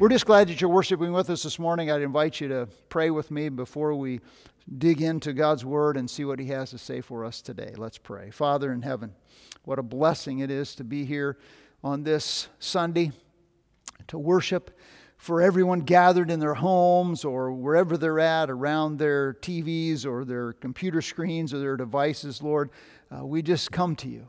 We're just glad that you're worshiping with us this morning. I'd invite you to pray with me before we dig into God's Word and see what He has to say for us today. Let's pray. Father in heaven, what a blessing it is to be here on this Sunday to worship for everyone gathered in their homes or wherever they're at around their TVs or their computer screens or their devices, Lord. Uh, we just come to you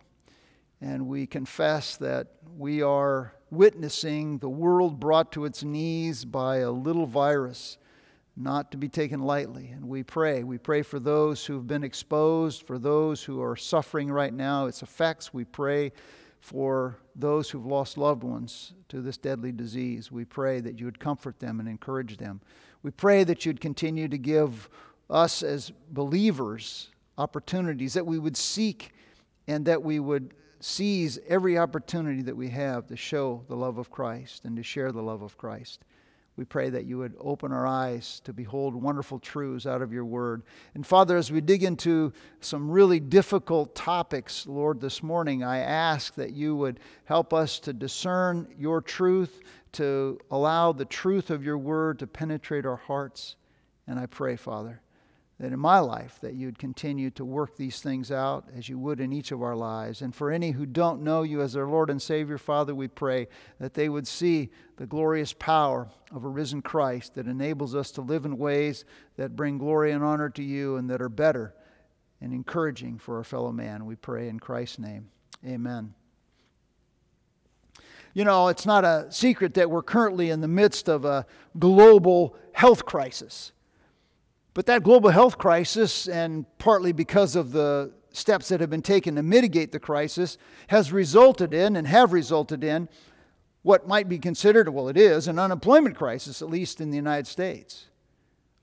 and we confess that we are witnessing the world brought to its knees by a little virus, not to be taken lightly. And we pray. We pray for those who've been exposed, for those who are suffering right now, its effects. We pray for those who've lost loved ones to this deadly disease. We pray that you would comfort them and encourage them. We pray that you'd continue to give us as believers opportunities, that we would seek and that we would seize every opportunity that we have to show the love of Christ and to share the love of Christ. We pray that you would open our eyes to behold wonderful truths out of your word. And Father, as we dig into some really difficult topics, Lord, this morning, I ask that you would help us to discern your truth, to allow the truth of your word to penetrate our hearts. And I pray, Father, that in my life that you'd continue to work these things out as you would in each of our lives. And for any who don't know you as their lord and savior father we pray that they would see the glorious power of a risen christ that enables us to live in ways that bring glory and honor to you and that are better and encouraging for our fellow man. We pray in christ's name. Amen. You know, it's not a secret that we're currently in the midst of a global health crisis. But that global health crisis, and partly because of the steps that have been taken to mitigate the crisis, has resulted in and have resulted in what might be considered, well, it is, an unemployment crisis, at least in the United States.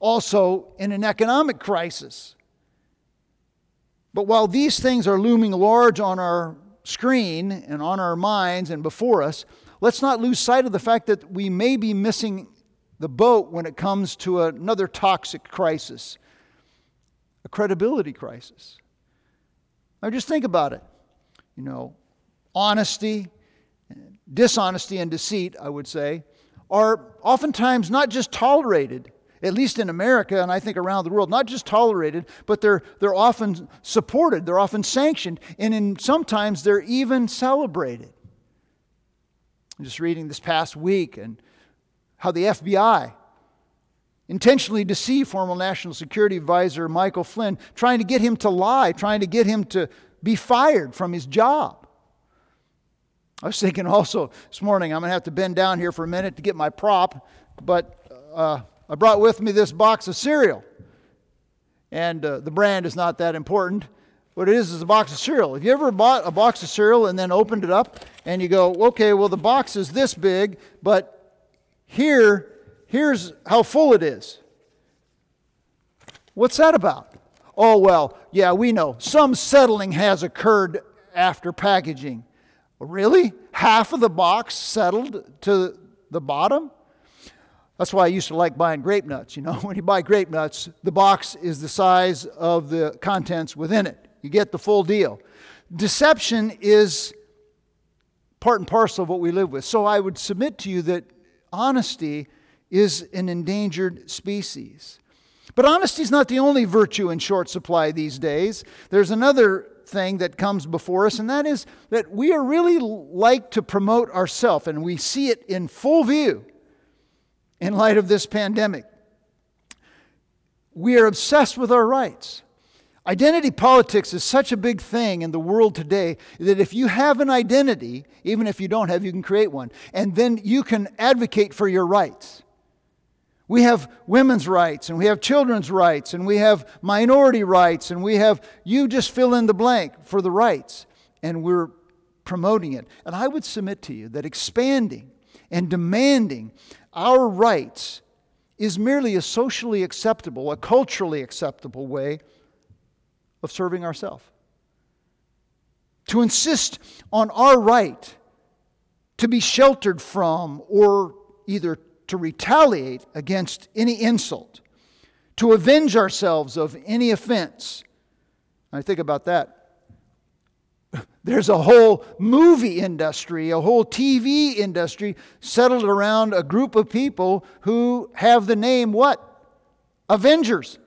Also, in an economic crisis. But while these things are looming large on our screen and on our minds and before us, let's not lose sight of the fact that we may be missing the boat when it comes to another toxic crisis, a credibility crisis. Now, just think about it. You know, honesty, dishonesty, and deceit, I would say, are oftentimes not just tolerated, at least in America and I think around the world, not just tolerated, but they're, they're often supported, they're often sanctioned, and in, sometimes they're even celebrated. I'm just reading this past week, and how the FBI intentionally deceived former National Security Advisor Michael Flynn, trying to get him to lie, trying to get him to be fired from his job. I was thinking also this morning, I'm going to have to bend down here for a minute to get my prop, but uh, I brought with me this box of cereal. And uh, the brand is not that important. What it is is a box of cereal. Have you ever bought a box of cereal and then opened it up and you go, okay, well, the box is this big, but here, here's how full it is. What's that about? Oh, well, yeah, we know. Some settling has occurred after packaging. Really? Half of the box settled to the bottom? That's why I used to like buying grape nuts. You know, when you buy grape nuts, the box is the size of the contents within it. You get the full deal. Deception is part and parcel of what we live with. So I would submit to you that honesty is an endangered species. But honesty is not the only virtue in short supply these days. There's another thing that comes before us, and that is that we are really like to promote ourselves, and we see it in full view in light of this pandemic. We are obsessed with our rights. Identity politics is such a big thing in the world today that if you have an identity, even if you don't have, you can create one, and then you can advocate for your rights. We have women's rights, and we have children's rights, and we have minority rights, and we have, you just fill in the blank for the rights, and we're promoting it. And I would submit to you that expanding and demanding our rights is merely a socially acceptable, a culturally acceptable way of serving ourselves. To insist on our right to be sheltered from or either to retaliate against any insult, to avenge ourselves of any offense. I think about that. There's a whole movie industry, a whole TV industry settled around a group of people who have the name what? Avengers.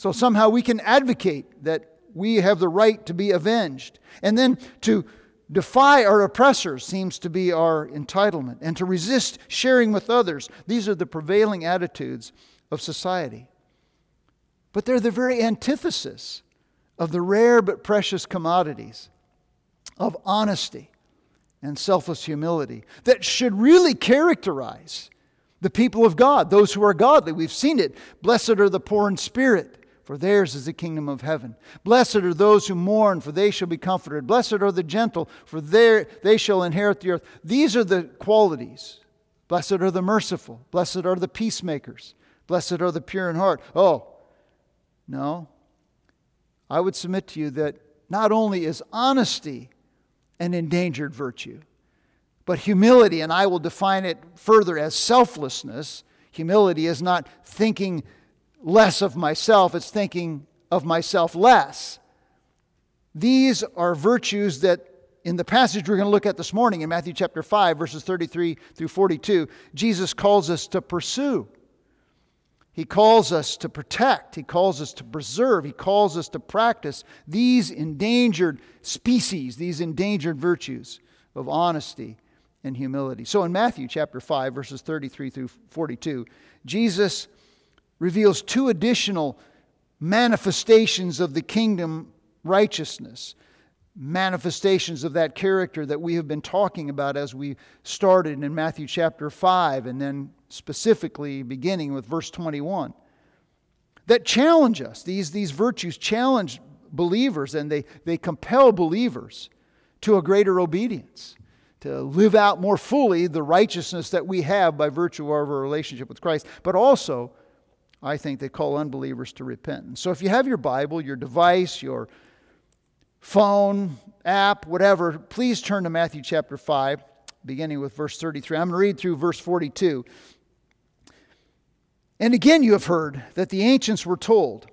So somehow we can advocate that we have the right to be avenged. And then to defy our oppressors seems to be our entitlement, and to resist sharing with others. These are the prevailing attitudes of society. But they're the very antithesis of the rare but precious commodities of honesty and selfless humility that should really characterize the people of God, those who are godly. We've seen it. Blessed are the poor in spirit, for theirs is the kingdom of heaven. Blessed are those who mourn, for they shall be comforted. Blessed are the gentle, for they shall inherit the earth. These are the qualities. Blessed are the merciful. Blessed are the peacemakers. Blessed are the pure in heart. Oh, no. I would submit to you that not only is honesty an endangered virtue, but humility, and I will define it further as selflessness. Humility is not thinking less of myself, it's thinking of myself less. These are virtues that in the passage we're going to look at this morning in Matthew chapter 5, verses 33 through 42, Jesus calls us to pursue. He calls us to protect, He calls us to preserve, He calls us to practice these endangered species, these endangered virtues of honesty and humility. So in Matthew chapter 5, verses 33 through 42, Jesus reveals two additional manifestations of the kingdom righteousness, manifestations of that character that we have been talking about as we started in Matthew chapter 5 and then specifically beginning with verse 21, that challenge us. These, these virtues challenge believers and they, they compel believers to a greater obedience, to live out more fully the righteousness that we have by virtue of our relationship with Christ, but also, I think, they call unbelievers to repentance. So if you have your Bible, your device, your phone, app, whatever, please turn to Matthew chapter 5, beginning with verse 33. I'm going to read through verse 42. And again, you have heard that the ancients were told,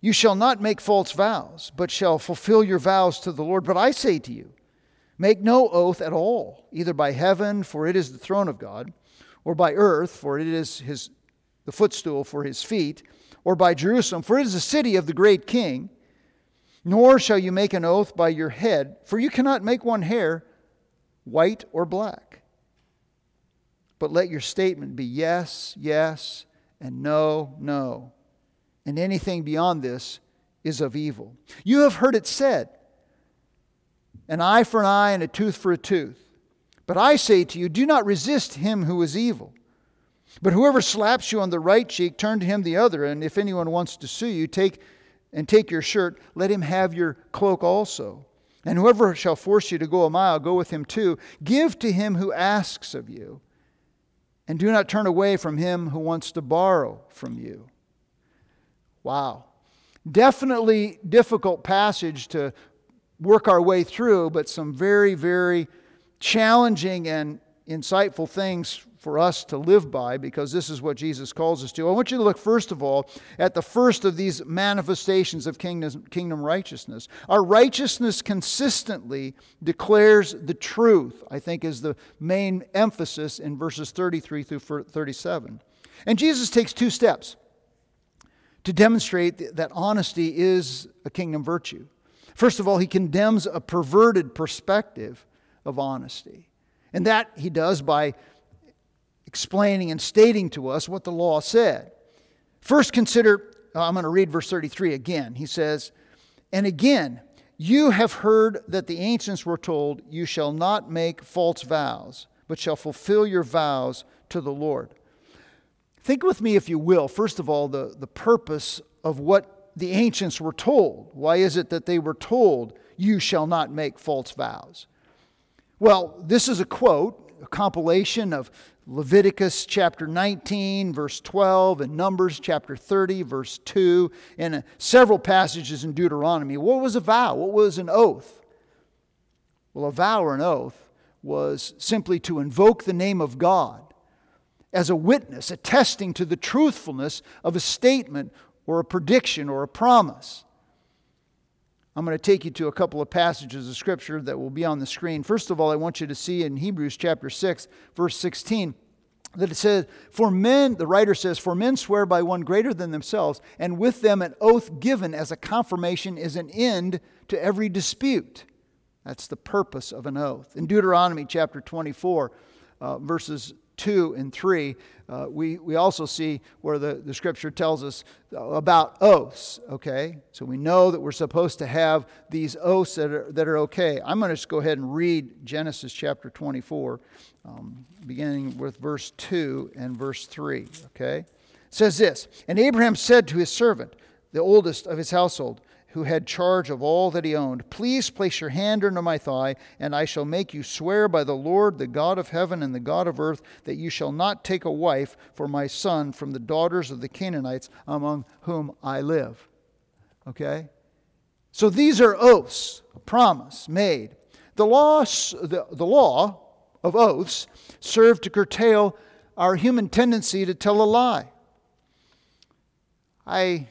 You shall not make false vows, but shall fulfill your vows to the Lord. But I say to you, Make no oath at all, either by heaven, for it is the throne of God, or by earth, for it is his, the footstool for his feet, or by Jerusalem, for it is the city of the great king. Nor shall you make an oath by your head, for you cannot make one hair white or black. But let your statement be yes, yes, and no, no. And anything beyond this is of evil. You have heard it said, an eye for an eye and a tooth for a tooth. But I say to you, do not resist him who is evil. But whoever slaps you on the right cheek, turn to him the other. And if anyone wants to sue you, take and take your shirt, let him have your cloak also. And whoever shall force you to go a mile, go with him too. Give to him who asks of you and do not turn away from him who wants to borrow from you. Wow. Definitely difficult passage to work our way through, but some very, very challenging and insightful things for us to live by because this is what Jesus calls us to. I want you to look, first of all, at the first of these manifestations of kingdom, kingdom righteousness. Our righteousness consistently declares the truth, I think, is the main emphasis in verses 33 through 37. And Jesus takes two steps to demonstrate that honesty is a kingdom virtue. First of all, he condemns a perverted perspective of honesty. And that he does by explaining and stating to us what the law said. First, consider, uh, I'm going to read verse 33 again. He says, And again, you have heard that the ancients were told, You shall not make false vows, but shall fulfill your vows to the Lord. Think with me, if you will, first of all, the, the purpose of what the ancients were told. Why is it that they were told, You shall not make false vows? Well, this is a quote, a compilation of Leviticus chapter 19, verse 12, and Numbers chapter 30, verse 2, and several passages in Deuteronomy. What was a vow? What was an oath? Well, a vow or an oath was simply to invoke the name of God as a witness, attesting to the truthfulness of a statement or a prediction or a promise. I'm going to take you to a couple of passages of Scripture that will be on the screen. First of all, I want you to see in Hebrews chapter 6, verse 16, that it says, For men, the writer says, For men swear by one greater than themselves, and with them an oath given as a confirmation is an end to every dispute. That's the purpose of an oath. In Deuteronomy chapter 24, uh, verses 2 and 3, uh, we, we also see where the, the scripture tells us about oaths, okay? So we know that we're supposed to have these oaths that are, that are okay. I'm going to just go ahead and read Genesis chapter 24, um, beginning with verse 2 and verse 3, okay? It says this And Abraham said to his servant, the oldest of his household, who had charge of all that he owned, Please place your hand under my thigh, and I shall make you swear by the Lord, the God of heaven and the God of earth, that you shall not take a wife for my son from the daughters of the Canaanites among whom I live. Okay? So these are oaths, a promise made. The law, the, the law of oaths served to curtail our human tendency to tell a lie. I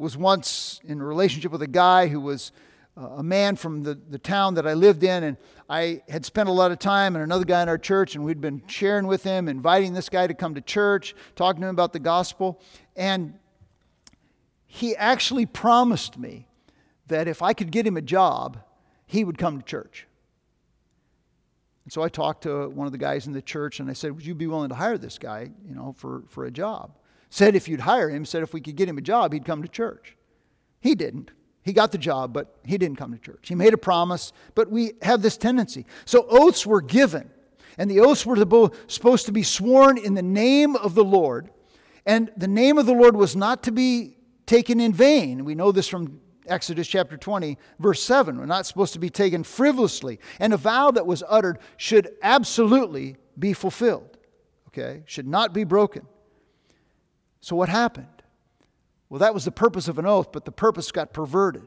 was once in a relationship with a guy who was uh, a man from the, the town that I lived in, and I had spent a lot of time and another guy in our church, and we'd been sharing with him, inviting this guy to come to church, talking to him about the gospel. And he actually promised me that if I could get him a job, he would come to church. And so I talked to one of the guys in the church and I said, Would you be willing to hire this guy, you know, for, for a job? Said if you'd hire him, said if we could get him a job, he'd come to church. He didn't. He got the job, but he didn't come to church. He made a promise, but we have this tendency. So oaths were given, and the oaths were supposed to be sworn in the name of the Lord. And the name of the Lord was not to be taken in vain. We know this from Exodus chapter 20, verse 7. We're not supposed to be taken frivolously. And a vow that was uttered should absolutely be fulfilled, okay? Should not be broken. So, what happened? Well, that was the purpose of an oath, but the purpose got perverted.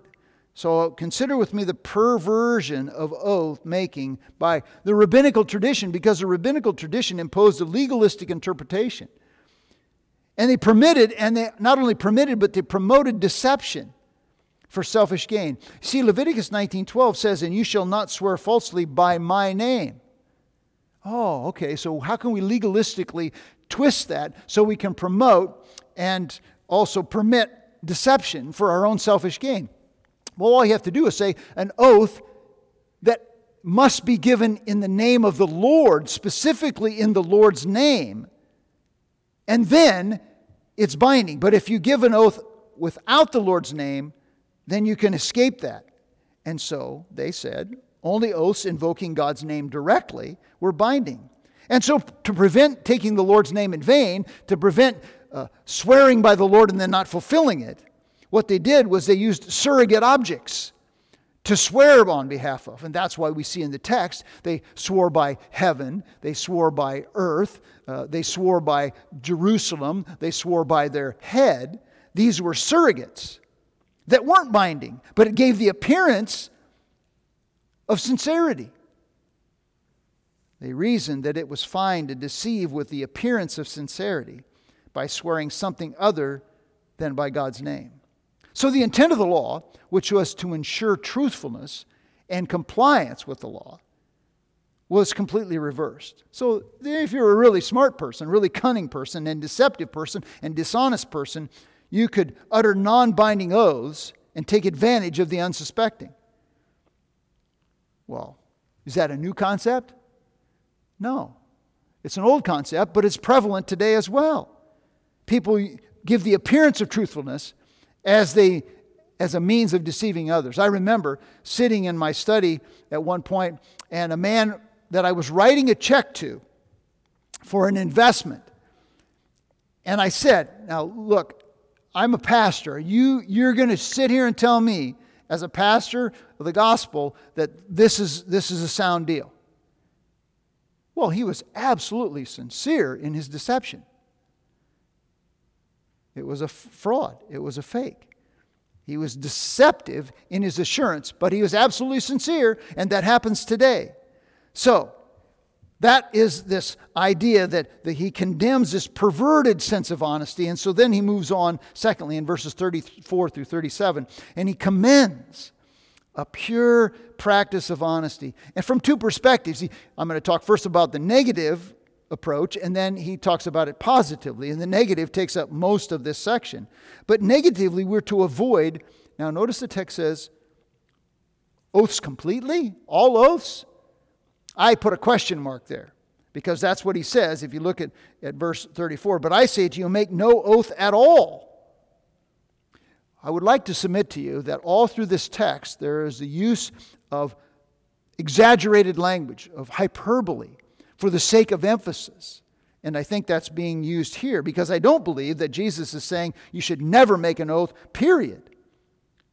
So, consider with me the perversion of oath making by the rabbinical tradition, because the rabbinical tradition imposed a legalistic interpretation. And they permitted, and they not only permitted, but they promoted deception for selfish gain. See, Leviticus 19:12 says, "And you shall not swear falsely by my name." Oh, okay. So how can we legalistically twist that so we can promote and also permit deception for our own selfish gain? Well, all you have to do is say an oath that must be given in the name of the Lord, specifically in the Lord's name, and then it's binding. But if you give an oath without the Lord's name, then you can escape that. And so they said only oaths invoking God's name directly were binding. And so, to prevent taking the Lord's name in vain, to prevent uh, swearing by the Lord and then not fulfilling it, what they did was they used surrogate objects to swear on behalf of. And that's why we see in the text they swore by heaven, they swore by earth, uh, they swore by Jerusalem, they swore by their head. These were surrogates that weren't binding, but it gave the appearance of sincerity. They reasoned that it was fine to deceive with the appearance of sincerity by swearing something other than by God's name. So, the intent of the law, which was to ensure truthfulness and compliance with the law, was completely reversed. So, if you're a really smart person, really cunning person, and deceptive person, and dishonest person, you could utter non binding oaths and take advantage of the unsuspecting. Well, is that a new concept? No. It's an old concept, but it's prevalent today as well. People give the appearance of truthfulness as they as a means of deceiving others. I remember sitting in my study at one point and a man that I was writing a check to for an investment. And I said, Now, look, I'm a pastor. You, you're going to sit here and tell me, as a pastor of the gospel, that this is, this is a sound deal. Well, he was absolutely sincere in his deception. It was a fraud, it was a fake. He was deceptive in his assurance, but he was absolutely sincere, and that happens today. So, That is this idea that, that he condemns this perverted sense of honesty. And so then he moves on, secondly, in verses 34 through 37, and he commends a pure practice of honesty. And from two perspectives, he, I'm going to talk first about the negative approach, and then he talks about it positively. And the negative takes up most of this section. But negatively, we're to avoid, now notice the text says, oaths completely? All oaths? I put a question mark there because that's what he says if you look at, at verse 34. But I say to you, make no oath at all. I would like to submit to you that all through this text there is the use of exaggerated language, of hyperbole, for the sake of emphasis. And I think that's being used here because I don't believe that Jesus is saying you should never make an oath, period.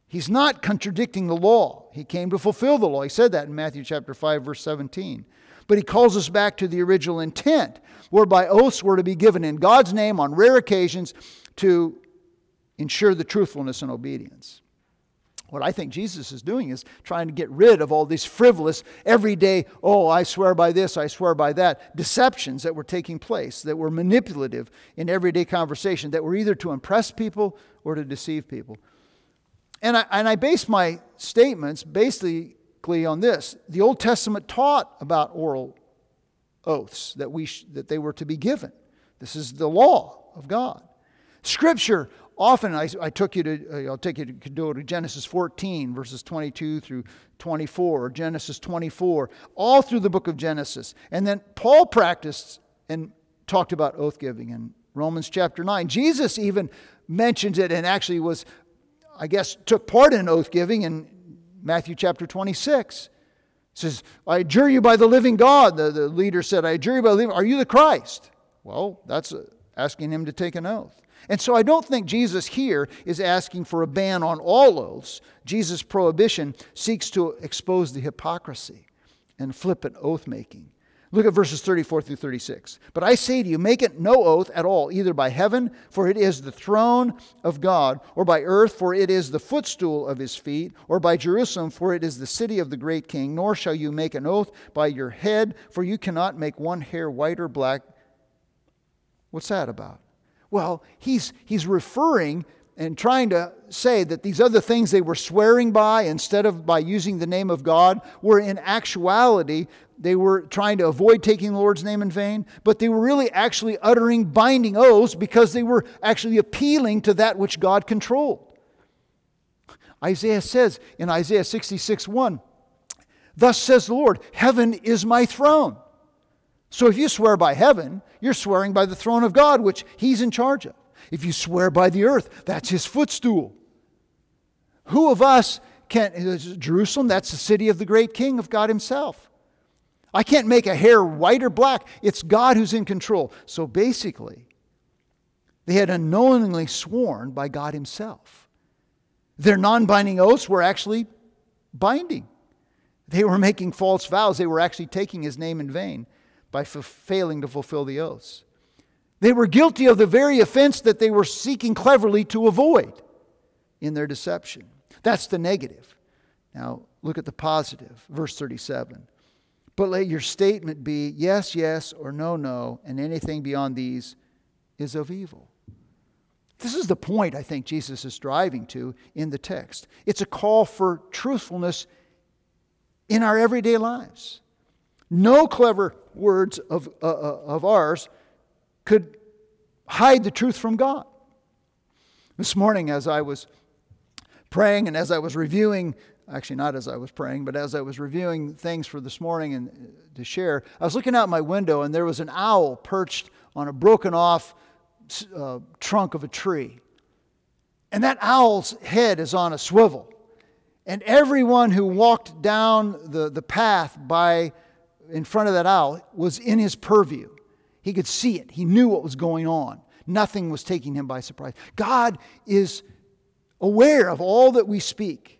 He's not contradicting the law. He came to fulfill the law. He said that in Matthew chapter 5 verse 17. But he calls us back to the original intent, whereby oaths were to be given in God's name on rare occasions to ensure the truthfulness and obedience. What I think Jesus is doing is trying to get rid of all these frivolous, everyday, oh, I swear by this, I swear by that, deceptions that were taking place, that were manipulative in everyday conversation, that were either to impress people or to deceive people. And I, and I base my statements basically on this. The Old Testament taught about oral oaths that, we sh- that they were to be given. This is the law of God. Scripture often I, I, took you to uh, I'll take you to, go to Genesis 14 verses 22 through 24 or Genesis 24 all through the book of Genesis and then Paul practiced and talked about oath giving in Romans chapter 9 Jesus even mentions it and actually was I guess, took part in oath giving in Matthew chapter 26. It says, I adjure you by the living God. The, the leader said, I adjure you by the living Are you the Christ? Well, that's asking him to take an oath. And so I don't think Jesus here is asking for a ban on all oaths. Jesus' prohibition seeks to expose the hypocrisy and flippant oath making. Look at verses 34 through 36. But I say to you, make it no oath at all, either by heaven, for it is the throne of God, or by earth, for it is the footstool of his feet, or by Jerusalem, for it is the city of the great king. Nor shall you make an oath by your head, for you cannot make one hair white or black. What's that about? Well, he's, he's referring and trying to say that these other things they were swearing by instead of by using the name of God were in actuality they were trying to avoid taking the Lord's name in vain, but they were really actually uttering binding oaths because they were actually appealing to that which God controlled. Isaiah says in Isaiah 66 1, Thus says the Lord, Heaven is my throne. So if you swear by heaven, you're swearing by the throne of God, which He's in charge of. If you swear by the earth, that's His footstool. Who of us can, Jerusalem, that's the city of the great king of God Himself. I can't make a hair white or black. It's God who's in control. So basically, they had unknowingly sworn by God Himself. Their non binding oaths were actually binding. They were making false vows. They were actually taking His name in vain by failing to fulfill the oaths. They were guilty of the very offense that they were seeking cleverly to avoid in their deception. That's the negative. Now, look at the positive, verse 37. But let your statement be yes, yes, or no, no, and anything beyond these is of evil. This is the point I think Jesus is driving to in the text. It's a call for truthfulness in our everyday lives. No clever words of, uh, uh of ours could hide the truth from God. This morning, as I was praying and as I was reviewing actually not as I was praying, but as I was reviewing things for this morning and uh, to share, I was looking out my window and there was an owl perched on a broken off uh, trunk of a tree. And that owl's head is on a swivel. And everyone who walked down the, the path by in front of that owl was in his purview. He could see it. He knew what was going on. Nothing was taking him by surprise. God is aware of all that we speak.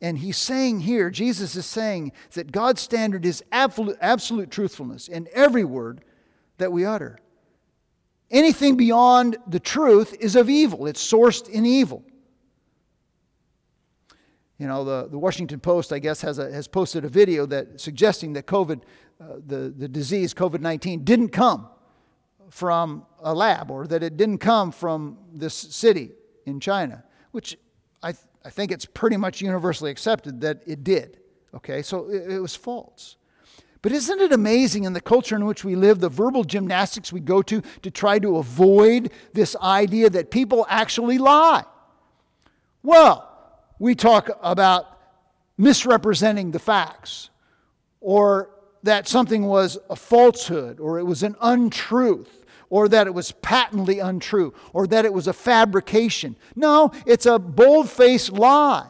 And he's saying here, Jesus is saying that God's standard is absolute, absolute truthfulness in every word that we utter. Anything beyond the truth is of evil, it's sourced in evil. You know, the, the Washington Post, I guess, has, a, has posted a video that suggesting that COVID, uh, the, the disease COVID 19, didn't come from a lab or that it didn't come from this city in China, which I, th- I think it's pretty much universally accepted that it did. Okay, so it, it was false. But isn't it amazing in the culture in which we live, the verbal gymnastics we go to to try to avoid this idea that people actually lie? Well, we talk about misrepresenting the facts, or that something was a falsehood, or it was an untruth, or that it was patently untrue, or that it was a fabrication. No, it's a bold faced lie.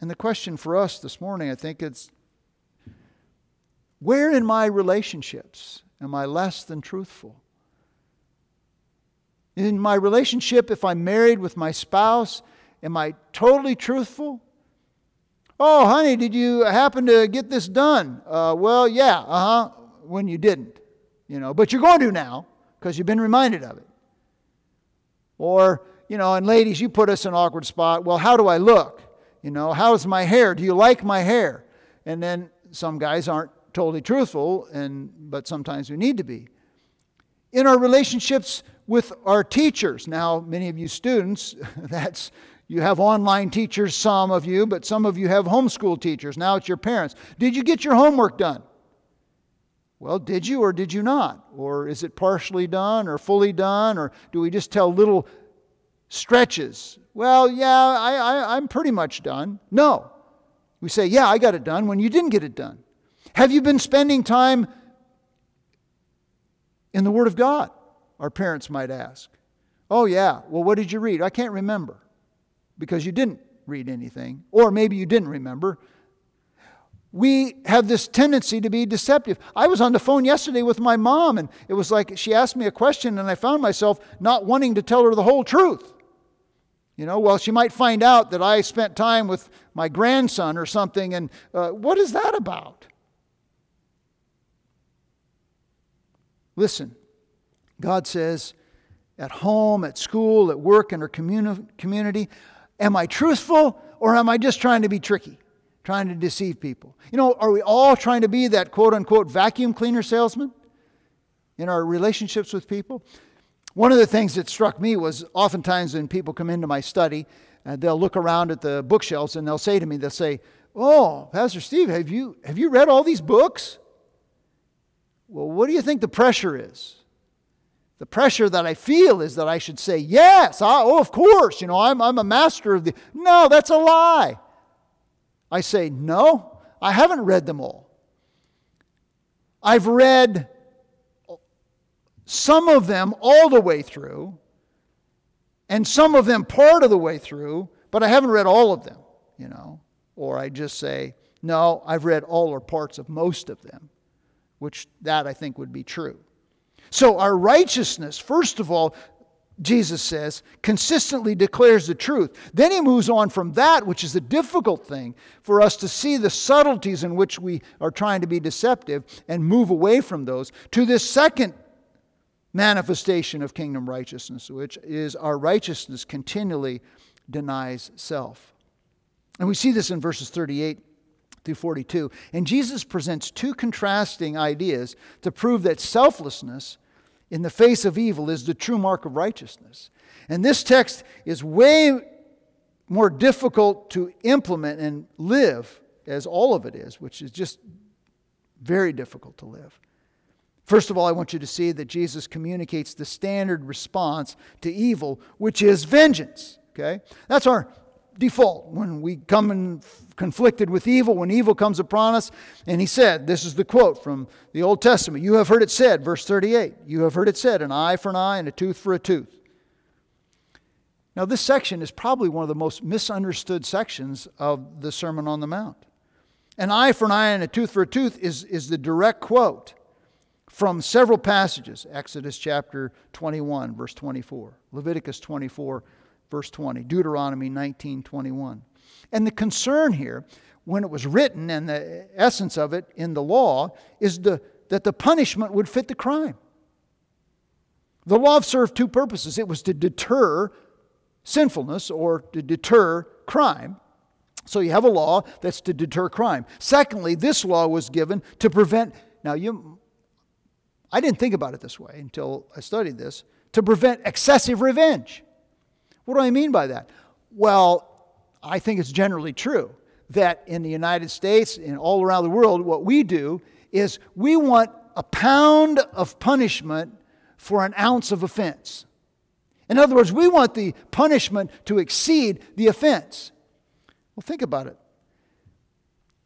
And the question for us this morning, I think, is where in my relationships am I less than truthful? In my relationship, if I'm married with my spouse, am I totally truthful? Oh, honey, did you happen to get this done? Uh, well, yeah, uh huh, when you didn't, you know, but you're going to now because you've been reminded of it. Or, you know, and ladies, you put us in an awkward spot. Well, how do I look? You know, how's my hair? Do you like my hair? And then some guys aren't totally truthful, and, but sometimes we need to be. In our relationships with our teachers, now, many of you students, that's you have online teachers, some of you, but some of you have homeschool teachers. Now it's your parents. Did you get your homework done? Well, did you or did you not? Or is it partially done or fully done? Or do we just tell little stretches well, yeah, I, I, I'm pretty much done. No. We say, yeah, I got it done when you didn't get it done. Have you been spending time in the Word of God? Our parents might ask. Oh, yeah. Well, what did you read? I can't remember because you didn't read anything, or maybe you didn't remember. We have this tendency to be deceptive. I was on the phone yesterday with my mom, and it was like she asked me a question, and I found myself not wanting to tell her the whole truth. You know, well, she might find out that I spent time with my grandson or something, and uh, what is that about? Listen, God says, at home, at school, at work, in our communi- community, am I truthful or am I just trying to be tricky, trying to deceive people? You know, are we all trying to be that quote unquote vacuum cleaner salesman in our relationships with people? One of the things that struck me was oftentimes when people come into my study, uh, they'll look around at the bookshelves and they'll say to me, they'll say, Oh, Pastor Steve, have you, have you read all these books? Well, what do you think the pressure is? The pressure that I feel is that I should say, Yes, I, oh, of course, you know, I'm, I'm a master of the. No, that's a lie. I say, No, I haven't read them all. I've read some of them all the way through, and some of them part of the way through, but I haven't read all of them, you know. Or I just say, no, I've read all or parts of most of them, which that I think would be true. So our righteousness, first of all, Jesus says, consistently declares the truth. Then he moves on from that, which is the difficult thing, for us to see the subtleties in which we are trying to be deceptive and move away from those, to this second manifestation of kingdom righteousness, which is our righteousness continually denies self. And we see this in verses 38 through 42. And Jesus presents two contrasting ideas to prove that selflessness in the face of evil is the true mark of righteousness. And this text is way more difficult to implement and live, as all of it is, which is just very difficult to live. First of all, I want you to see that Jesus communicates the standard response to evil, which is vengeance. Okay? That's our default when we come in conflicted with evil, when evil comes upon us. And he said, This is the quote from the Old Testament You have heard it said, verse 38, you have heard it said, an eye for an eye and a tooth for a tooth. Now, this section is probably one of the most misunderstood sections of the Sermon on the Mount. An eye for an eye and a tooth for a tooth is, is the direct quote from several passages Exodus chapter 21, verse 24, Leviticus 24, verse 20, Deuteronomy 19, 21. And the concern here, when it was written, and the essence of it in the law, is the, that the punishment would fit the crime. The law served two purposes it was to deter sinfulness or to deter crime. So you have a law that's to deter crime. Secondly, this law was given to prevent, now you, I didn't think about it this way until I studied this, to prevent excessive revenge. What do I mean by that? Well, I think it's generally true that in the United States and all around the world, what we do is we want a pound of punishment for an ounce of offense. In other words, we want the punishment to exceed the offense. Well, think about it.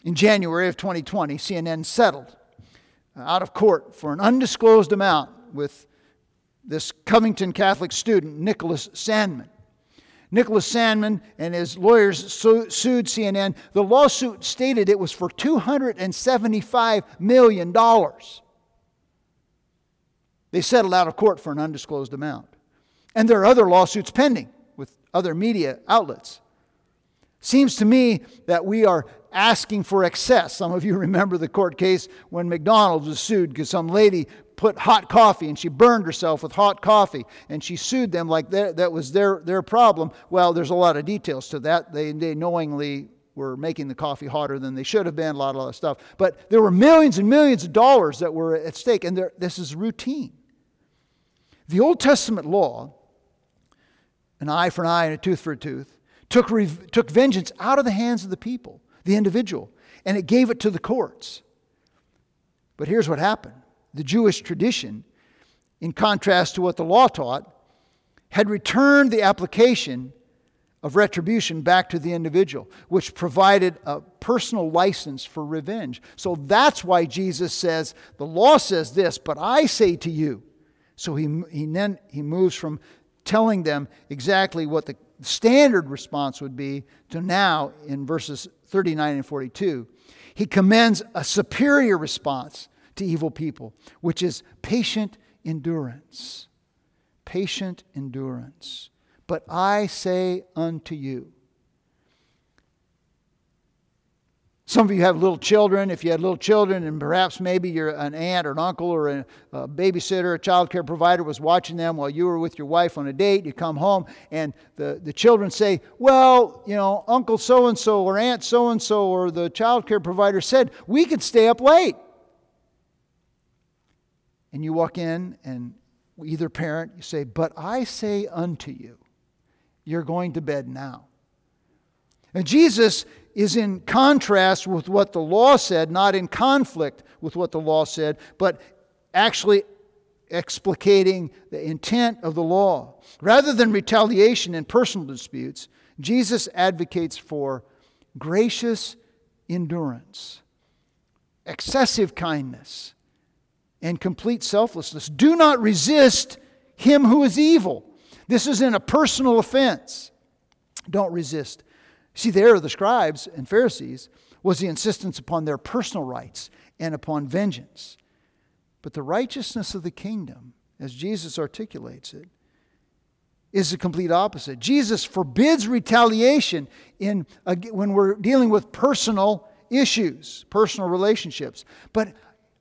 In January of 2020, CNN settled out of court for an undisclosed amount with this Covington Catholic student, Nicholas Sandmann. Nicholas Sandmann and his lawyers sued CNN. The lawsuit stated it was for $275 million. They settled out of court for an undisclosed amount. And there are other lawsuits pending with other media outlets. Seems to me that we are asking for excess. Some of you remember the court case when McDonald's was sued because some lady put hot coffee and she burned herself with hot coffee and she sued them like that, that was their, their problem. Well, there's a lot of details to that. They, they knowingly were making the coffee hotter than they should have been, a lot, a lot of stuff. But there were millions and millions of dollars that were at stake, and this is routine. The Old Testament law, an eye for an eye and a tooth for a tooth, took, took vengeance out of the hands of the people, the individual, and it gave it to the courts. But here's what happened the Jewish tradition, in contrast to what the law taught, had returned the application of retribution back to the individual, which provided a personal license for revenge. So that's why Jesus says, The law says this, but I say to you. So he, he then he moves from telling them exactly what the standard response would be to now in verses 39 and 42. He commends a superior response to evil people, which is patient endurance. Patient endurance. But I say unto you, Some of you have little children. If you had little children, and perhaps maybe you're an aunt or an uncle or a, a babysitter, a child care provider was watching them while you were with your wife on a date, you come home and the, the children say, Well, you know, Uncle so and so or Aunt so and so or the child care provider said, We could stay up late. And you walk in, and either parent, you say, But I say unto you, you're going to bed now. And Jesus is in contrast with what the law said, not in conflict with what the law said, but actually explicating the intent of the law. Rather than retaliation in personal disputes, Jesus advocates for gracious endurance, excessive kindness, and complete selflessness. Do not resist him who is evil. This is in a personal offense. Don't resist. See, the error of the scribes and Pharisees was the insistence upon their personal rights and upon vengeance. But the righteousness of the kingdom, as Jesus articulates it, is the complete opposite. Jesus forbids retaliation in, when we're dealing with personal issues, personal relationships. But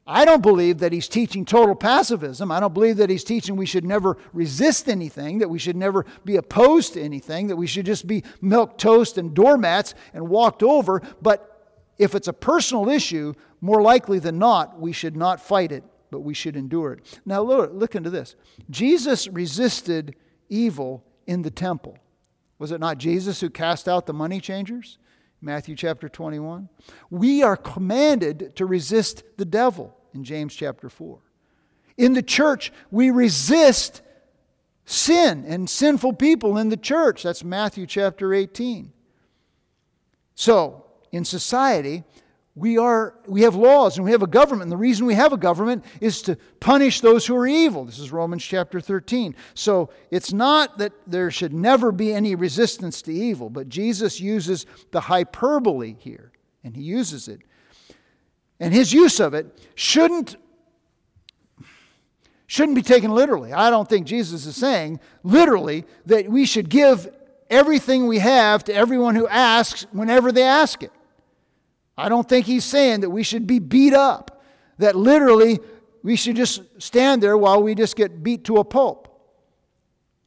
I don't believe that he's teaching total pacifism. I don't believe that he's teaching we should never resist anything, that we should never be opposed to anything, that we should just be milk toast and doormats and walked over. But if it's a personal issue, more likely than not, we should not fight it, but we should endure it. Now, look, look into this. Jesus resisted evil in the temple. Was it not Jesus who cast out the money changers? Matthew chapter 21. We are commanded to resist the devil in James chapter 4. In the church, we resist sin and sinful people in the church. That's Matthew chapter 18. So, in society, we are we have laws and we have a government and the reason we have a government is to punish those who are evil. This is romans chapter 13 so it's not that there should never be any resistance to evil but jesus uses the hyperbole here and he uses it. And his use of it shouldn't shouldn't be taken literally. I don't think jesus is saying literally that we should give everything we have to everyone who asks whenever they ask it I don't think he's saying that we should be beat up, that literally we should just stand there while we just get beat to a pulp.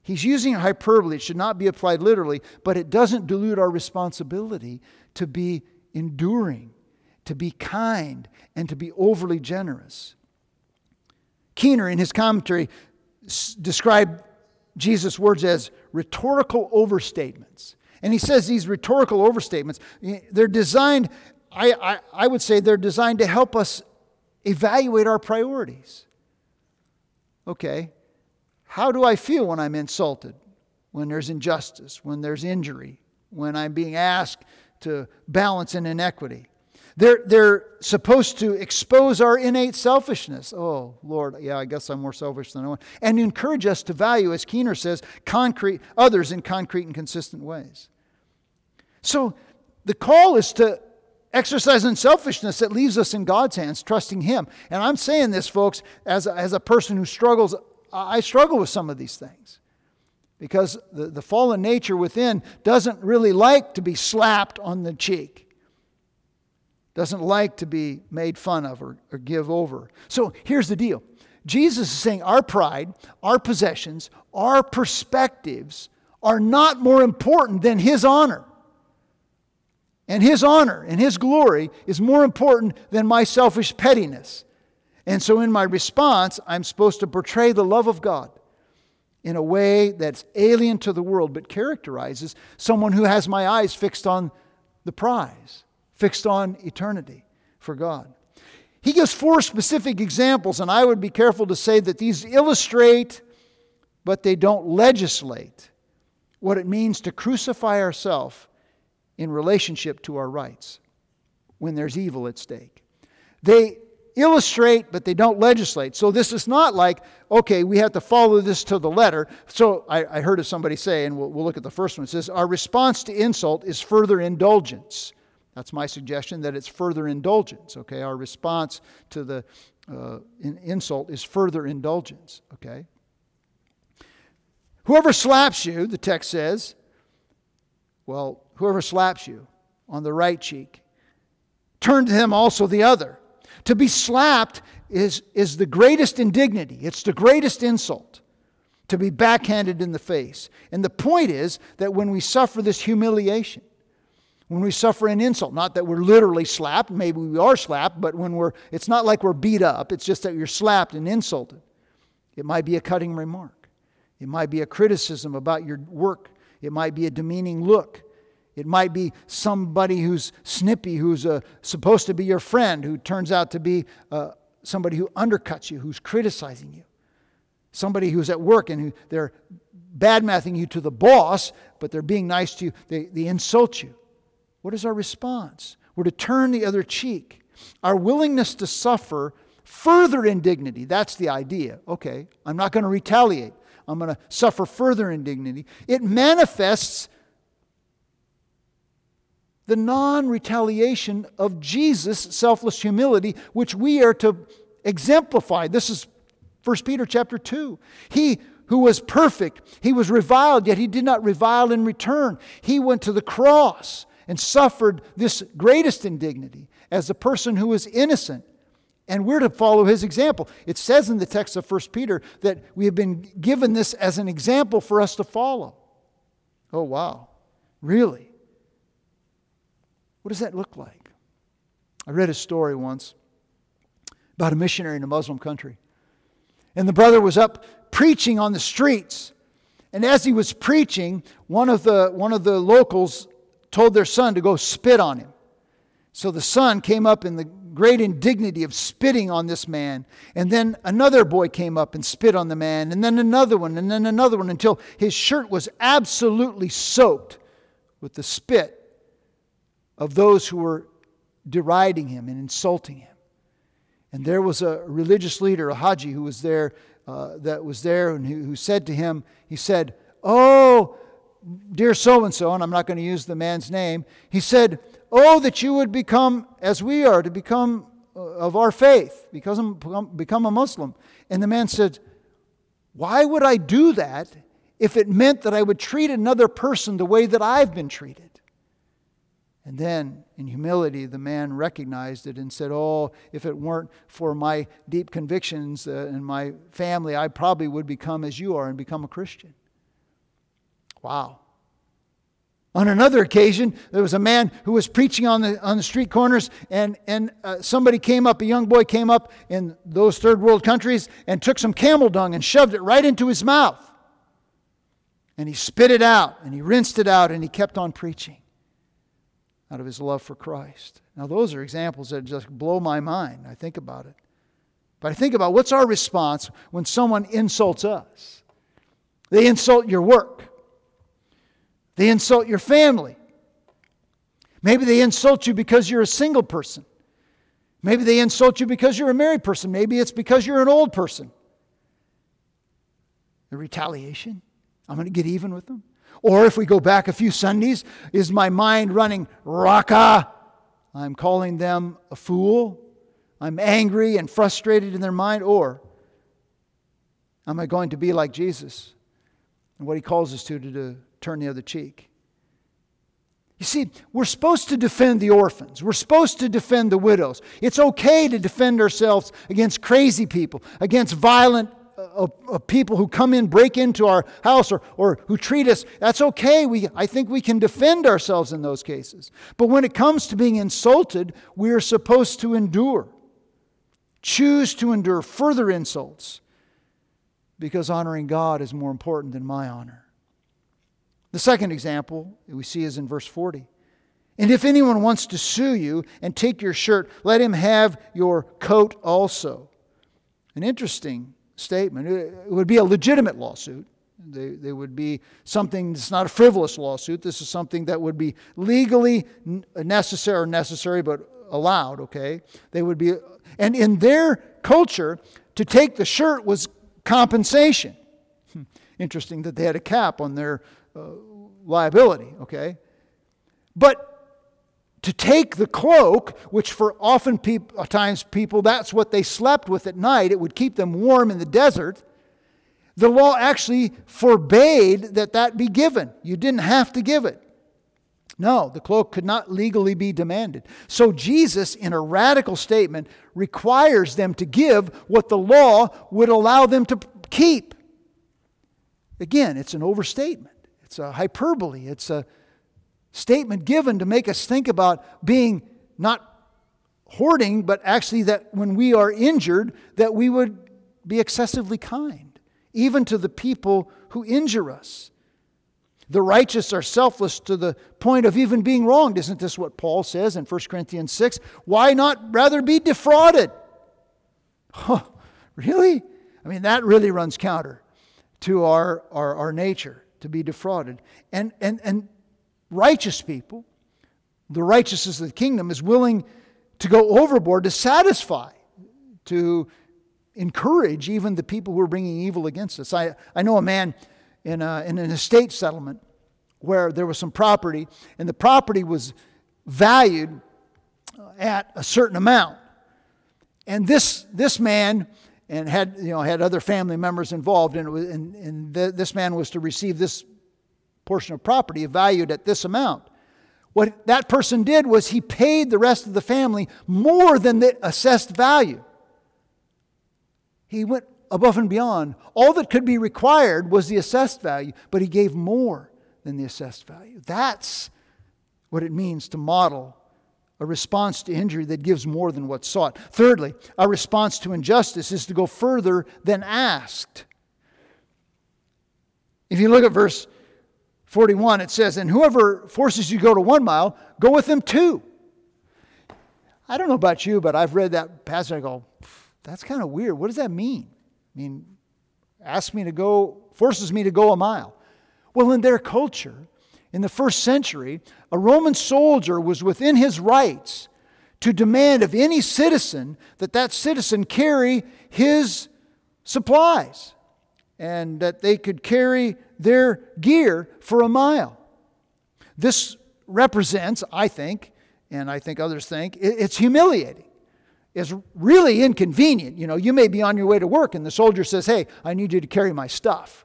He's using hyperbole. It should not be applied literally, but it doesn't dilute our responsibility to be enduring, to be kind, and to be overly generous. Keener, in his commentary, s- described Jesus' words as rhetorical overstatements. And he says these rhetorical overstatements, they're designed, I, I, I would say, they're designed to help us evaluate our priorities. Okay, how do I feel when I'm insulted, when there's injustice, when there's injury, when I'm being asked to balance an inequity? They're, they're supposed to expose our innate selfishness. Oh, Lord, yeah, I guess I'm more selfish than I want. And encourage us to value, as Keener says, concrete, others in concrete and consistent ways. So the call is to exercise unselfishness that leaves us in God's hands, trusting Him. And I'm saying this, folks, as a, as a person who struggles, I struggle with some of these things. Because the, the fallen nature within doesn't really like to be slapped on the cheek doesn't like to be made fun of or, or give over. So here's the deal Jesus is saying our pride, our possessions, our perspectives are not more important than His honor. And His honor and His glory is more important than my selfish pettiness. And so, in my response, I'm supposed to portray the love of God in a way that's alien to the world, but characterizes someone who has my eyes fixed on the prize fixed on eternity for God. He gives four specific examples, and I would be careful to say that these illustrate, but they don't legislate, what it means to crucify ourselves in relationship to our rights when there's evil at stake. They illustrate, but they don't legislate. So this is not like, okay, we have to follow this to the letter. So I, I heard of somebody say, and we'll, we'll look at the first one, it says, Our response to insult is further indulgence. That's my suggestion that it's further indulgence, okay? Our response to the uh, in insult is further indulgence, okay? Whoever slaps you, the text says, well, whoever slaps you on the right cheek, turn to him also the other. To be slapped is, is the greatest indignity, it's the greatest insult to be backhanded in the face. And the point is that when we suffer this humiliation, when we suffer an insult, not that we're literally slapped, maybe we are slapped, but when we're, it's not like we're beat up, it's just that you're slapped and insulted. It might be a cutting remark, it might be a criticism about your work, it might be a demeaning look. It might be somebody who's snippy, who's uh, supposed to be your friend, who turns out to be uh, somebody who undercuts you, who's criticizing you. Somebody who's at work and who they're bad mouthing you to the boss, but they're being nice to you, they, they insult you. What is our response? We're to turn the other cheek. Our willingness to suffer further indignity. That's the idea. Okay, I'm not going to retaliate. I'm going to suffer further indignity. It manifests the non retaliation of Jesus' selfless humility, which we are to exemplify. This is 1 Peter chapter 2. He who was perfect, he was reviled, yet he did not revile in return. He went to the cross and suffered this greatest indignity as a person who was innocent. And we're to follow his example. It says in the text of 1 Peter that we have been given this as an example for us to follow. Oh, wow. Really? What does that look like? I read a story once about a missionary in a Muslim country. And the brother was up preaching on the streets. And as he was preaching, one of the, one of the locals told their son to go spit on him. So the son came up in the great indignity of spitting on this man. And then another boy came up and spit on the man. And then another one, and then another one, until his shirt was absolutely soaked with the spit of those who were deriding him and insulting him. And there was a religious leader, a Haji, who was there, uh, that was there, and who, who said to him, he said, Oh, dear so and so, and I'm not going to use the man's name, he said, Oh, that you would become as we are, to become uh, of our faith, become, become a Muslim. And the man said, Why would I do that if it meant that I would treat another person the way that I've been treated? And then, in humility, the man recognized it and said, Oh, if it weren't for my deep convictions uh, and my family, I probably would become as you are and become a Christian. Wow. On another occasion, there was a man who was preaching on the, on the street corners, and, and uh, somebody came up, a young boy came up in those third world countries and took some camel dung and shoved it right into his mouth. And he spit it out, and he rinsed it out, and he kept on preaching out of his love for Christ. Now, those are examples that just blow my mind. I think about it. But I think about what's our response when someone insults us? They insult your work. They insult your family. Maybe they insult you because you're a single person. Maybe they insult you because you're a married person. Maybe it's because you're an old person. The retaliation. I'm going to get even with them. Or if we go back a few Sundays, is my mind running raka? I'm calling them a fool. I'm angry and frustrated in their mind. Or am I going to be like Jesus and what he calls us to, to, to turn the other cheek? You see, we're supposed to defend the orphans. We're supposed to defend the widows. It's okay to defend ourselves against crazy people, against violent uh, uh, people who come in, break into our house, or, or who treat us. That's okay. We, I think we can defend ourselves in those cases. But when it comes to being insulted, we are supposed to endure. Choose to endure further insults because honoring God is more important than my honor. The second example we see is in verse 40. And if anyone wants to sue you and take your shirt, let him have your coat also. An interesting statement. It would be a legitimate lawsuit. They, they would be something that's not a frivolous lawsuit. This is something that would be legally necessary or necessary, but allowed, okay? They would be, and in their culture, to take the shirt was compensation. Interesting that they had a cap on their uh, liability, okay? But to take the cloak, which for often peop- times people, that's what they slept with at night, it would keep them warm in the desert. The law actually forbade that that be given. You didn't have to give it. No, the cloak could not legally be demanded. So Jesus, in a radical statement, requires them to give what the law would allow them to keep. Again, it's an overstatement. It's a hyperbole. It's a statement given to make us think about being not hoarding, but actually that when we are injured, that we would be excessively kind, even to the people who injure us. The righteous are selfless to the point of even being wronged. Isn't this what Paul says in 1 Corinthians 6? Why not rather be defrauded? Huh, really? I mean, that really runs counter to our, our, our nature to be defrauded. And, and, and righteous people, the righteousness of the kingdom, is willing to go overboard to satisfy, to encourage even the people who are bringing evil against us. I, I know a man in, a, in an estate settlement where there was some property, and the property was valued uh, at a certain amount. And this, this man and had, you know, had other family members involved, and, was, and, and the, this man was to receive this portion of property valued at this amount. What that person did was he paid the rest of the family more than the assessed value. He went above and beyond. All that could be required was the assessed value, but he gave more than the assessed value. That's what it means to model a response to injury that gives more than what's sought. Thirdly, our response to injustice is to go further than asked. If you look at verse 41, it says, And whoever forces you to go to one mile, go with them two. I don't know about you, but I've read that passage I go, that's kind of weird. What does that mean? I mean, asks me to go, forces me to go a mile. Well, in their culture, in the first century, a Roman soldier was within his rights to demand of any citizen that that citizen carry his supplies and that they could carry their gear for a mile. This represents, I think, and I think others think, it's humiliating. It's really inconvenient. You know, you may be on your way to work and the soldier says, Hey, I need you to carry my stuff.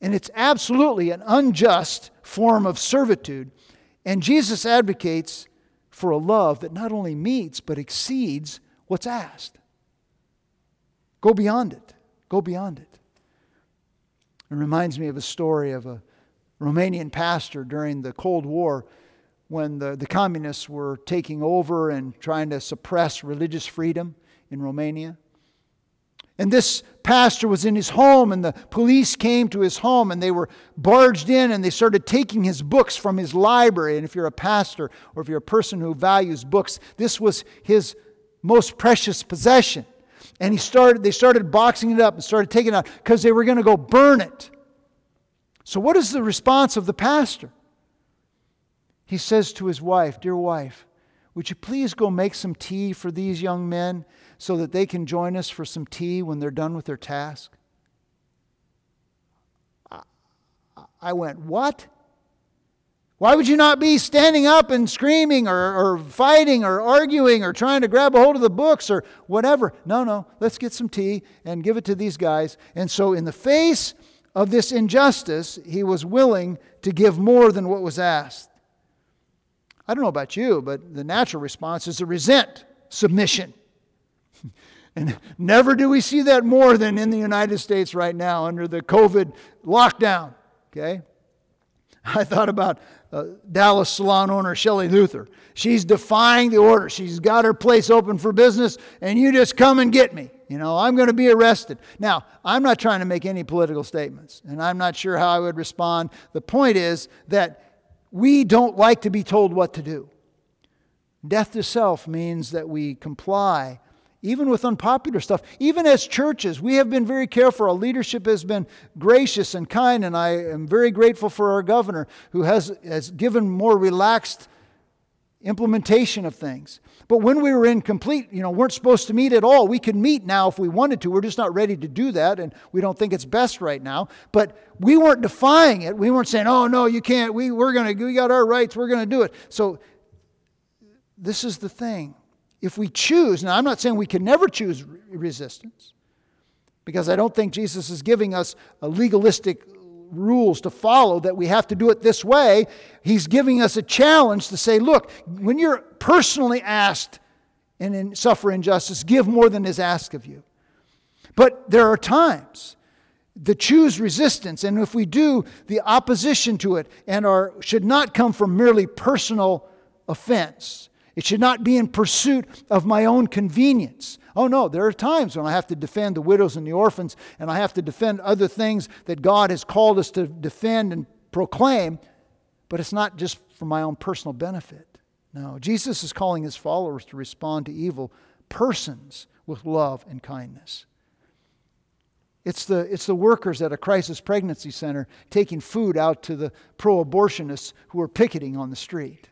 And it's absolutely an unjust form of servitude. And Jesus advocates for a love that not only meets, but exceeds what's asked. Go beyond it. Go beyond it. It reminds me of a story of a Romanian pastor during the Cold War when the, the communists were taking over and trying to suppress religious freedom in Romania. And this pastor was in his home, and the police came to his home, and they were barged in and they started taking his books from his library. And if you're a pastor or if you're a person who values books, this was his most precious possession. And he started, they started boxing it up and started taking it out because they were going to go burn it. So, what is the response of the pastor? He says to his wife, Dear wife, would you please go make some tea for these young men so that they can join us for some tea when they're done with their task? I went, What? Why would you not be standing up and screaming or, or, fighting or arguing or trying to grab a hold of the books or whatever? No, no, let's get some tea and give it to these guys. And so, in the face of this injustice, he was willing to give more than what was asked. I don't know about you, but the natural response is to resent submission. And never do we see that more than in the United States right now under the COVID lockdown. Okay? I thought about uh, Dallas salon owner Shelley Luther. She's defying the order. She's got her place open for business, and you just come and get me. You know, I'm going to be arrested. Now, I'm not trying to make any political statements, and I'm not sure how I would respond. The point is that we don't like to be told what to do. Death to self means that we comply even with unpopular stuff. Even as churches, we have been very careful. Our leadership has been gracious and kind, and I am very grateful for our governor who has, has given more relaxed implementation of things. But when we were in complete, you know, weren't supposed to meet at all, we could meet now if we wanted to. We're just not ready to do that, and we don't think it's best right now. But we weren't defying it. We weren't saying, oh, no, you can't. We, we're to, we got our rights. We're going to do it. So this is the thing if we choose, now I'm not saying we can never choose resistance, because I don't think Jesus is giving us a legalistic rules to follow that we have to do it this way. He's giving us a challenge to say, look, when you're personally asked and in suffer injustice, give more than is asked of you. But there are times to choose resistance, and if we do, the opposition to it and our should not come from merely personal offense it should not be in pursuit of my own convenience. Oh no, there are times when I have to defend the widows and the orphans, and I have to defend other things that God has called us to defend and proclaim, but it's not just for my own personal benefit. No, Jesus is calling his followers to respond to evil persons with love and kindness. It's the, it's the workers at a crisis pregnancy center taking food out to the pro abortionists who are picketing on the street.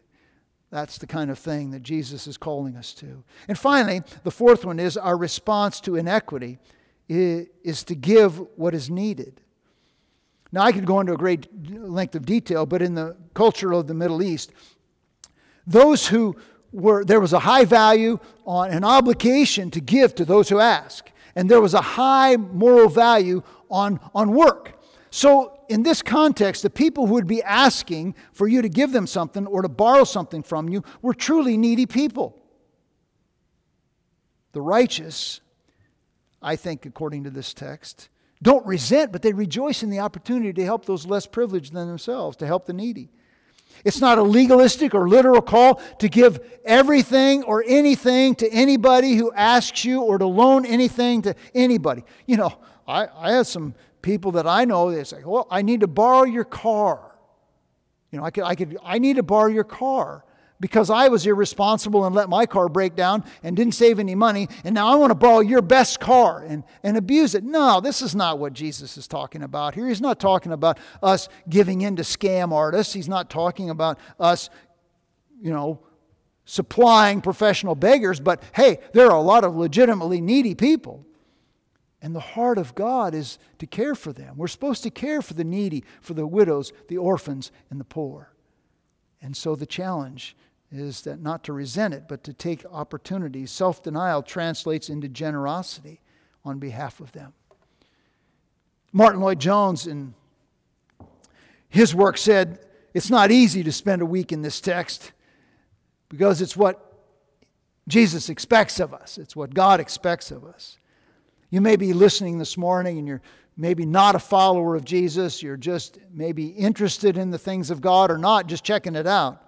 That's the kind of thing that Jesus is calling us to. And finally, the fourth one is our response to inequity is to give what is needed. Now, I could go into a great length of detail, but in the culture of the Middle East, those who were, there was a high value on an obligation to give to those who ask, and there was a high moral value on, on work. So, in this context, the people who would be asking for you to give them something or to borrow something from you were truly needy people. The righteous, I think, according to this text, don't resent, but they rejoice in the opportunity to help those less privileged than themselves, to help the needy. It's not a legalistic or literal call to give everything or anything to anybody who asks you or to loan anything to anybody. You know, I, I had some people that I know, they say, well, I need to borrow your car. You know, I could, I could, I need to borrow your car because I was irresponsible and let my car break down and didn't save any money, and now I want to borrow your best car and, and abuse it. No, this is not what Jesus is talking about here. He's not talking about us giving in to scam artists. He's not talking about us, you know, supplying professional beggars, but hey, there are a lot of legitimately needy people. And the heart of God is to care for them. We're supposed to care for the needy, for the widows, the orphans, and the poor. And so the challenge is that not to resent it, but to take opportunities. Self denial translates into generosity on behalf of them. Martyn Lloyd-Jones, in his work, said it's not easy to spend a week in this text because it's what Jesus expects of us, it's what God expects of us. You may be listening this morning and you're maybe not a follower of Jesus, you're just maybe interested in the things of God or not, just checking it out.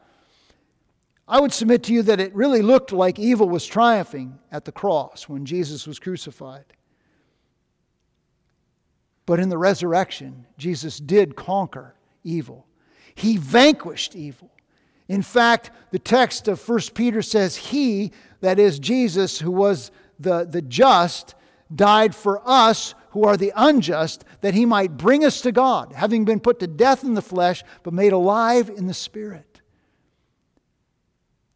I would submit to you that it really looked like evil was triumphing at the cross when Jesus was crucified. But in the resurrection, Jesus did conquer evil. He vanquished evil. In fact, the text of 1 Peter says, He, that is Jesus, who was the, the just, died for us who are the unjust, that he might bring us to God, having been put to death in the flesh, but made alive in the Spirit.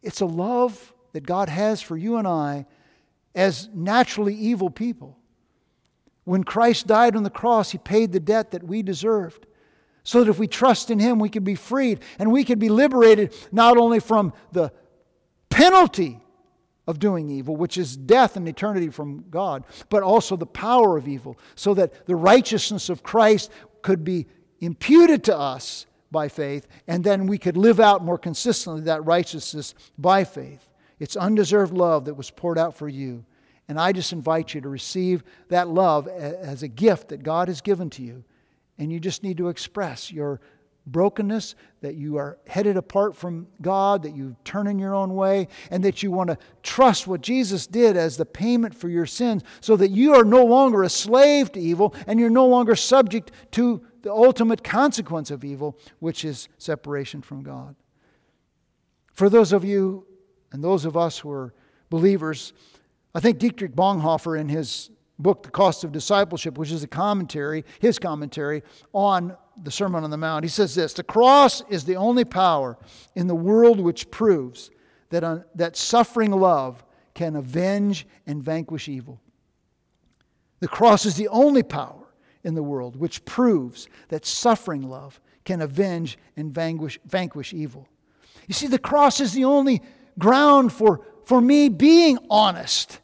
It's a love that God has for you and I as naturally evil people. When Christ died on the cross, he paid the debt that we deserved. So that if we trust in him, we can be freed and we can be liberated not only from the penalty of doing evil, which is death and eternity from God, but also the power of evil, so that the righteousness of Christ could be imputed to us by faith, and then we could live out more consistently that righteousness by faith. It's undeserved love that was poured out for you. And I just invite you to receive that love as a gift that God has given to you. And you just need to express your brokenness, that you are headed apart from God, that you turn in your own way, and that you want to trust what Jesus did as the payment for your sins so that you are no longer a slave to evil and you're no longer subject to the ultimate consequence of evil, which is separation from God. For those of you and those of us who are believers, I think Dietrich Bonhoeffer, in his book, The Cost of Discipleship, which is a commentary, his commentary on the Sermon on the Mount, he says this The cross is the only power in the world which proves that, uh, that suffering love can avenge and vanquish evil. The cross is the only power in the world which proves that suffering love can avenge and vanquish, vanquish evil. You see, the cross is the only ground for, for me being honest.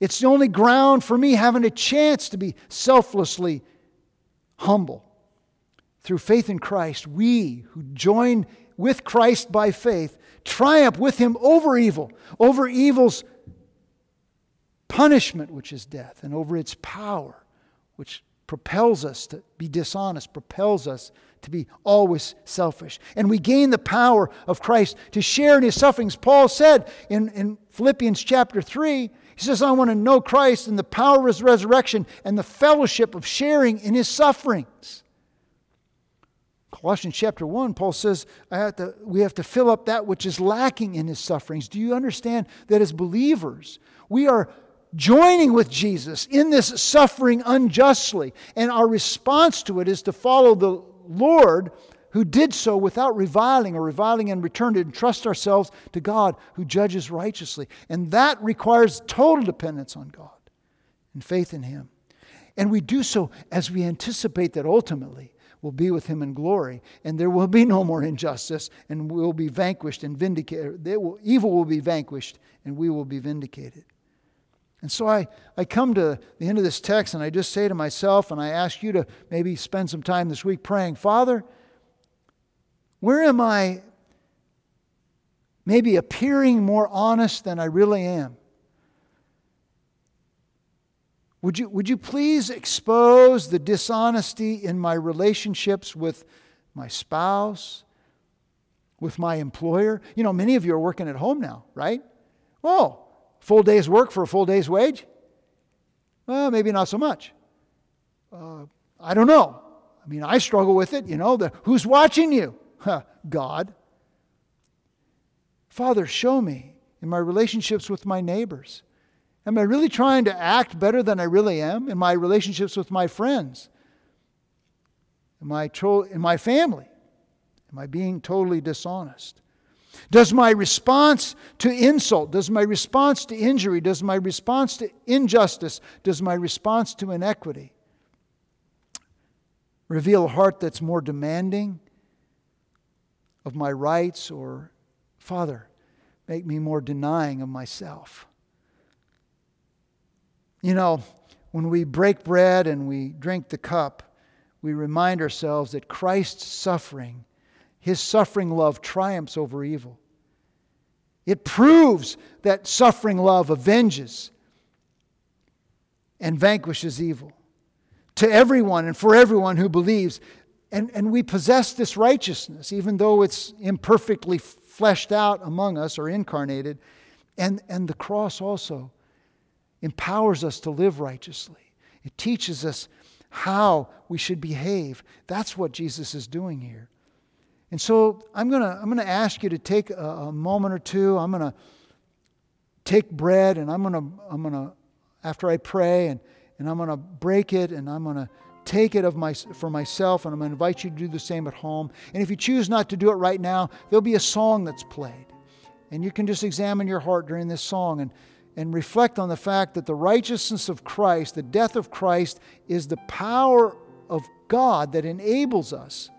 It's the only ground for me having a chance to be selflessly humble. Through faith in Christ, we who join with Christ by faith triumph with him over evil, over evil's punishment, which is death, and over its power, which propels us to be dishonest, propels us to be always selfish. And we gain the power of Christ to share in his sufferings. Paul said in, in Philippians chapter 3, he says, I want to know Christ and the power of his resurrection and the fellowship of sharing in his sufferings. Colossians chapter 1, Paul says, have to, we have to fill up that which is lacking in his sufferings. Do you understand that as believers, we are joining with Jesus in this suffering unjustly. And our response to it is to follow the Lord who did so without reviling or reviling in return to entrust ourselves to God who judges righteously. And that requires total dependence on God and faith in Him. And we do so as we anticipate that ultimately we'll be with Him in glory and there will be no more injustice and we'll be vanquished and vindicated. Will, evil will be vanquished and we will be vindicated. And so I, I come to the end of this text and I just say to myself, and I ask you to maybe spend some time this week praying, Father, where am I maybe appearing more honest than I really am? Would you, would you please expose the dishonesty in my relationships with my spouse, with my employer? You know, many of you are working at home now, right? Oh, Full day's work for a full day's wage? Well, maybe not so much. Uh, I don't know. I mean, I struggle with it. You know, the, who's watching you? Huh, God. Father, show me in my relationships with my neighbors. Am I really trying to act better than I really am in my relationships with my friends? Am I tro- in my family? Am I being totally dishonest? Does my response to insult, does my response to injury, does my response to injustice, does my response to inequity reveal a heart that's more demanding of my rights or, Father, make me more denying of myself? You know, when we break bread and we drink the cup, we remind ourselves that Christ's suffering his suffering love triumphs over evil. It proves that suffering love avenges and vanquishes evil. to everyone and for everyone who believes. And, and we possess this righteousness, even though it's imperfectly fleshed out among us or incarnated. And, and the cross also empowers us to live righteously, it teaches us how we should behave. That's what Jesus is doing here. And so I'm going to I'm to ask you to take a, a moment or two. I'm going to take bread and I'm going to I'm going to after I pray and and I'm going to break it and I'm going to take it of my, for myself, and I'm going to invite you to do the same at home. And if you choose not to do it right now, there'll be a song that's played. And you can just examine your heart during this song and, and reflect on the fact that the righteousness of Christ, the death of Christ, is the power of God that enables us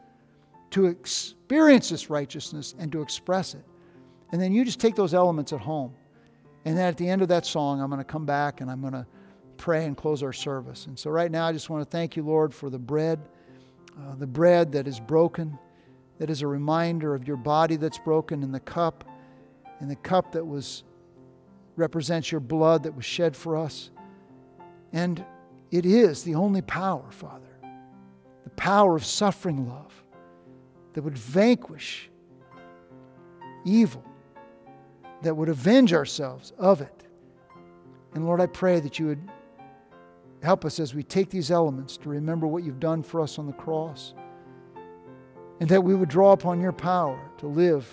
to experience this righteousness and to express it. And then you just take those elements at home. And then at the end of that song, I'm going to come back and I'm going to pray and close our service. And so, right now, I just want to thank you, Lord, for the bread, uh, the bread that is broken, that is a reminder of your body that's broken, and the cup, and the cup that was represents your blood that was shed for us. And it is the only power, Father, the power of suffering love that would vanquish evil, that would avenge ourselves of it. And Lord, I pray that you would Help us as we take these elements to remember what you've done for us on the cross. And that we would draw upon your power to live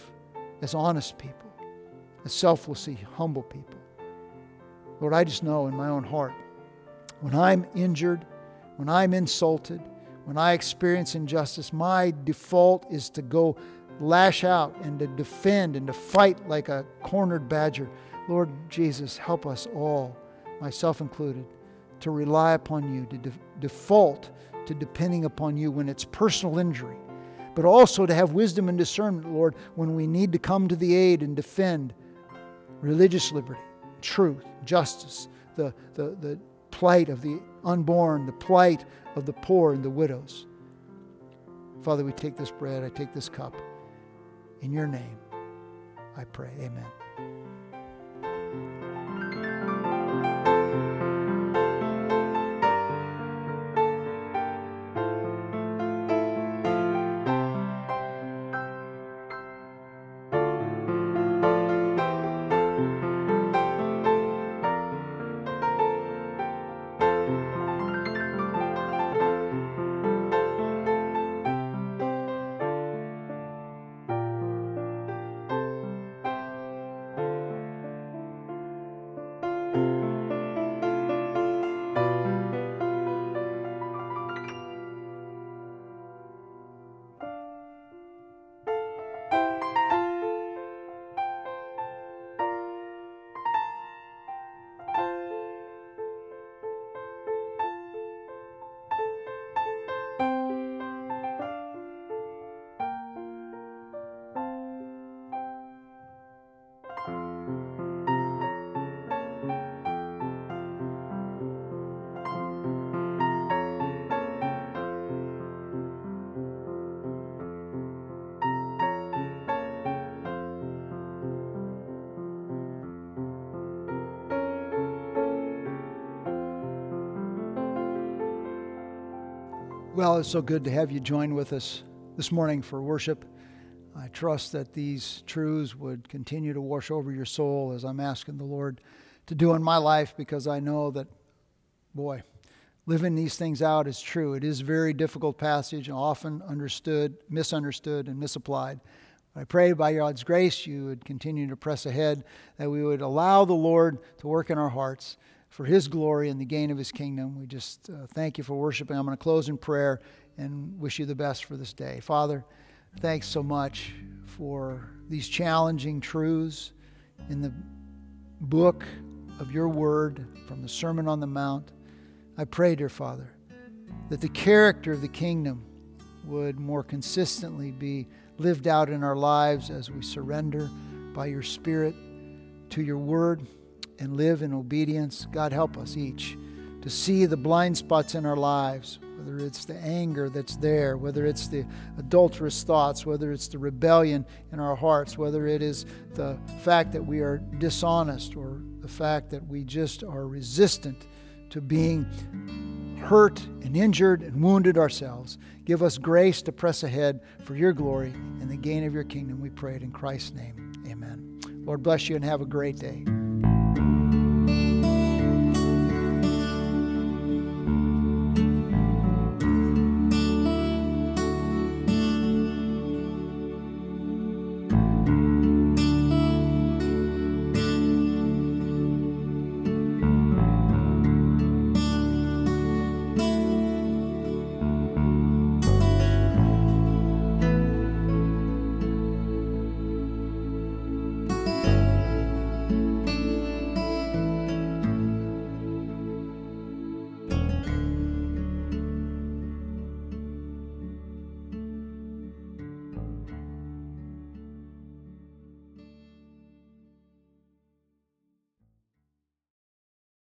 as honest people, as selflessly humble people. Lord, I just know in my own heart when I'm injured, when I'm insulted, when I experience injustice, my default is to go lash out and to defend and to fight like a cornered badger. Lord Jesus, help us all, myself included to rely upon you, to de- default to depending upon you when it's personal injury, but also to have wisdom and discernment, Lord, when we need to come to the aid and defend religious liberty, truth, justice, the, the, the plight of the unborn, the plight of the poor and the widows. Father, we take this bread, I take this cup. In your name, I pray. Amen. Well, it's so good to have you join with us this morning for worship. I trust that these truths would continue to wash over your soul as I'm asking the Lord to do in my life because I know that, boy, living these things out is true. It is a very difficult passage, often understood, misunderstood, and misapplied. I pray by God's grace you would continue to press ahead, that we would allow the Lord to work in our hearts for His glory and the gain of His kingdom. We just uh, thank you for worshiping. I'm going to close in prayer and wish you the best for this day. Father, thanks so much for these challenging truths in the book of your word from the Sermon on the Mount. I pray, dear Father, that the character of the kingdom would more consistently be lived out in our lives as we surrender by your Spirit to your word and live in obedience. God, help us each to see the blind spots in our lives, whether it's the anger that's there, whether it's the adulterous thoughts, whether it's the rebellion in our hearts, whether it is the fact that we are dishonest or the fact that we just are resistant to being hurt and injured and wounded ourselves. Give us grace to press ahead for your glory and the gain of your kingdom. We pray it in Christ's name. Amen. Lord bless you and have a great day.